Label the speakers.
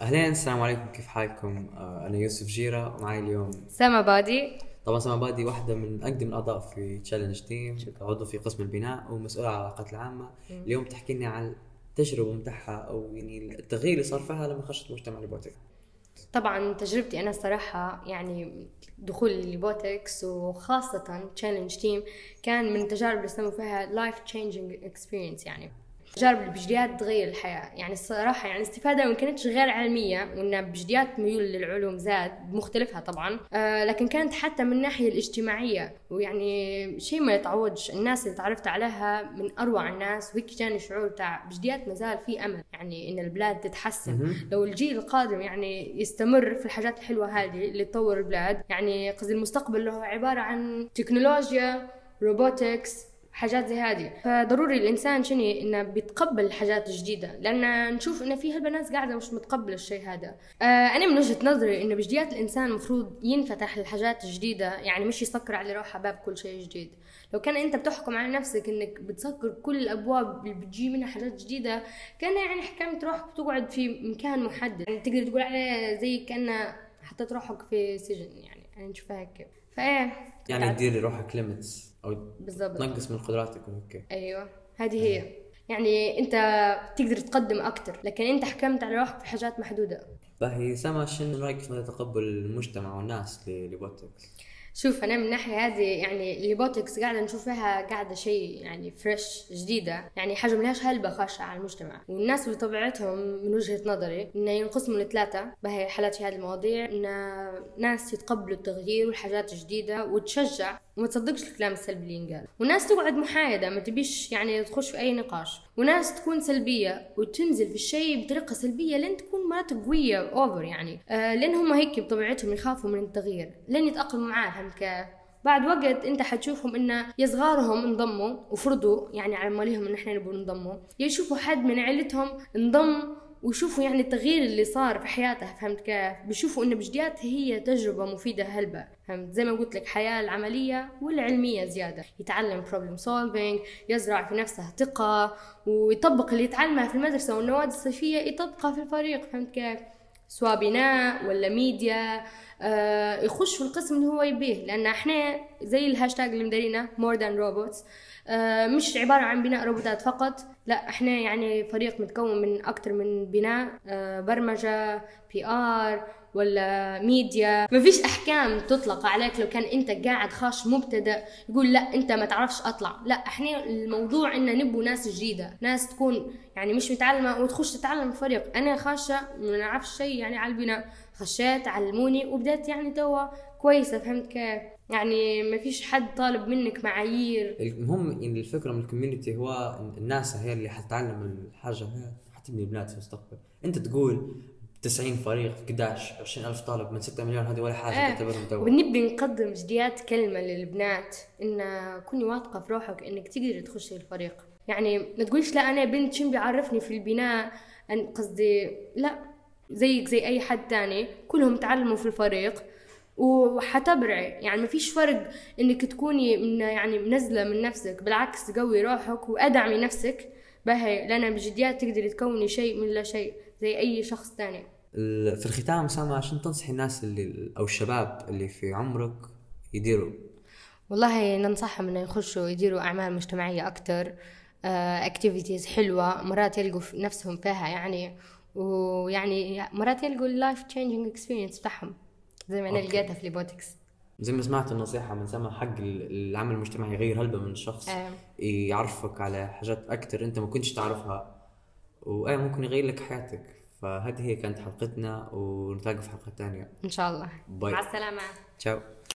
Speaker 1: أهلين السلام عليكم كيف حالكم؟ آه، أنا يوسف جيرة ومعي اليوم
Speaker 2: سما بادي.
Speaker 1: طبعا سما بادي واحدة من أقدم الأعضاء في Challenge Team عضو في قسم البناء ومسؤولة على العلاقات العامة. اليوم تحكي لنا عن التجربة متاعها أو يعني التغيير اللي صار فيها لما خشت مجتمع ال robotics
Speaker 2: طبعا تجربتي أنا الصراحه يعني دخولي LyBotics وخاصة Challenge Team كان من التجارب اللي سموا فيها life changing experience يعني. تجارب اللي بجديات تغير الحياة. يعني الصراحة يعني استفادة ما كانتش غير علمية وإنها بجديات ميول للعلوم زاد بمختلفها طبعا. آه لكن كانت حتى من الناحية الاجتماعية. ويعني شيء ما يتعوضش. الناس اللي تعرفت عليها من أروع الناس وهيك جاني شعور تاع بجديات ما زال في أمل. يعني إن البلاد تتحسن. لو الجيل القادم يعني يستمر في الحاجات الحلوة هذه اللي تطور البلاد يعني قصدي المستقبل اللي هو عبارة عن تكنولوجيا روبوتكس حاجات زي هذه فضروري الإنسان شنو إنه بيتقبل الحاجات الجديده لأن نشوف انه في هالبنات قاعدة مش متقبلة الشيء هذا. آه أنا من وجهة نظري انه بجديات الإنسان المفروض ينفتح للحاجات الجديده يعني مش يسكر على روحه باب كل شيء جديد. لو كان أنت بتحكم على نفسك إنك بتسكر كل الأبواب اللي بتجي منها حاجات جديدة كان يعني حكمت روحك بتقعد في مكان محدد. يعني تقدر تقول عليه زي كأنه حطيت روحك في سجن يعني أنا نشوفها هيك. فإيه.
Speaker 1: يعني تدير لروحك limits أو
Speaker 2: بالضبط.
Speaker 1: تنقص من قدراتك وهيك
Speaker 2: أيوه هذه هي. يعني أنت تقدر تقدم أكثر لكن أنت حكمت على روحك في حاجات محدودة.
Speaker 1: باهي سما شنو رأيك في تقبل المجتمع والناس LyBotics؟
Speaker 2: شوف أنا من الناحيه هذه يعني ال LyBotics قاعدة نشوف فيها قاعدة شيء يعني فريش جديدة. يعني حاجة ملهاش هلبة خاشه على المجتمع. والناس بطبيعتهم من وجهة نظري إنه ينقسموا لثلاثة. بهي حالات في هذه المواضيع إن ناس يتقبلوا التغيير والحاجات الجديدة وتشجع وما تصدقش الكلام السلبي اللي ينقال. وناس تقعد محايدة ما تبيش يعني تخش في أي نقاش. وناس تكون سلبية وتنزل في الشيء بطريقة سلبية لين تكون مرات قوية أوفر يعني. آه لين هم هيك بطبيعتهم يخافوا من التغيير. لين يتأقلموا معاه فهمت كيف بعد وقت أنت حتشوفهم انه يا صغارهم انضموا وفرضوا يعني على مالهم إن إحنا نبغوا ننضموا. يشوفوا حد من عيلتهم انضم ويشوفوا يعني التغيير اللي صار في حياته فهمت كيف؟ بيشوفوا إنه بجديات هي تجربة مفيدة هلبة فهمت؟ زي ما قلت لك حياة العملية والعلمية زيادة. يتعلم problem solving يزرع في نفسه ثقة ويطبق اللي يتعلمه في المدرسة والنوادي الصيفية يطبقها في الفريق فهمت كيف؟ سواء بناء ولا ميديا آه يخش في القسم اللي هو يبيه. لأن إحنا زي الهاشتاج اللي مدارينه more than robots مش عبارة عن بناء روبوتات فقط. لا إحنا يعني فريق متكون من أكتر من بناء آه برمجة PR ولا ميديا ما فيش أحكام تطلق عليك لو كان أنت قاعد خاش مبتدئ يقول لا أنت ما تعرفش أطلع. لا إحنا الموضوع ان نبو ناس جديدة ناس تكون يعني مش متعلمة وتخش تتعلم فريق. أنا خاشة ما نعرفش شيء يعني على البناء. خشيت علموني وبدأت يعني توا كويسة فهمت كيف؟ يعني ما فيش حد طالب منك معايير.
Speaker 1: المهم يعني الفكرة من ال community هو الناس هي اللي حتتعلم الحاجة هي حتبني البلاد في المستقبل. أنت تقول 90 فريق 11 20 ألف طالب من 6 مليون هذه ولا حاجة
Speaker 2: آه. تعتبرهم ونبي نقدم جديات كلمة للبنات إن كوني واثقة في روحك إنك تقدري تخشي الفريق. يعني ما تقوليش لا أنا بنت شن بيعرفني في البناء؟ أن قصدي لا زيك زي أي حد تاني كلهم تعلموا في الفريق. وحتبرعي يعني ما فيش فرق إنك تكوني من يعني منزلة من نفسك بالعكس تقوي روحك وأدعمي نفسك. بهي لأن بجديات تقدري تكوني شيء من لا شيء. زي أي شخص ثاني
Speaker 1: في الختام سامع عشان تنصحي الناس اللي أو الشباب اللي في عمرك يديروا؟
Speaker 2: والله ننصحهم إنه يخشوا يديروا أعمال مجتمعية أكثر اكتيفيتيز حلوة مرات يلقوا نفسهم فيها يعني ويعني مرات يلقوا ال life changing experience بتاعهم زي ما أنا لقيتها في LyBotics
Speaker 1: زي ما سمعت النصيحة من سما حقا العمل المجتمعي يغير هلبة من الشخص
Speaker 2: أه.
Speaker 1: يعرفك على حاجات أكثر أنت ما كنتش تعرفها وأي ممكن يغير لك حياتك. فهذه هي كانت حلقتنا ونتلاقى في حلقة ثانية
Speaker 2: إن شاء الله.
Speaker 1: bye.
Speaker 2: مع السلامة.
Speaker 1: تشاو.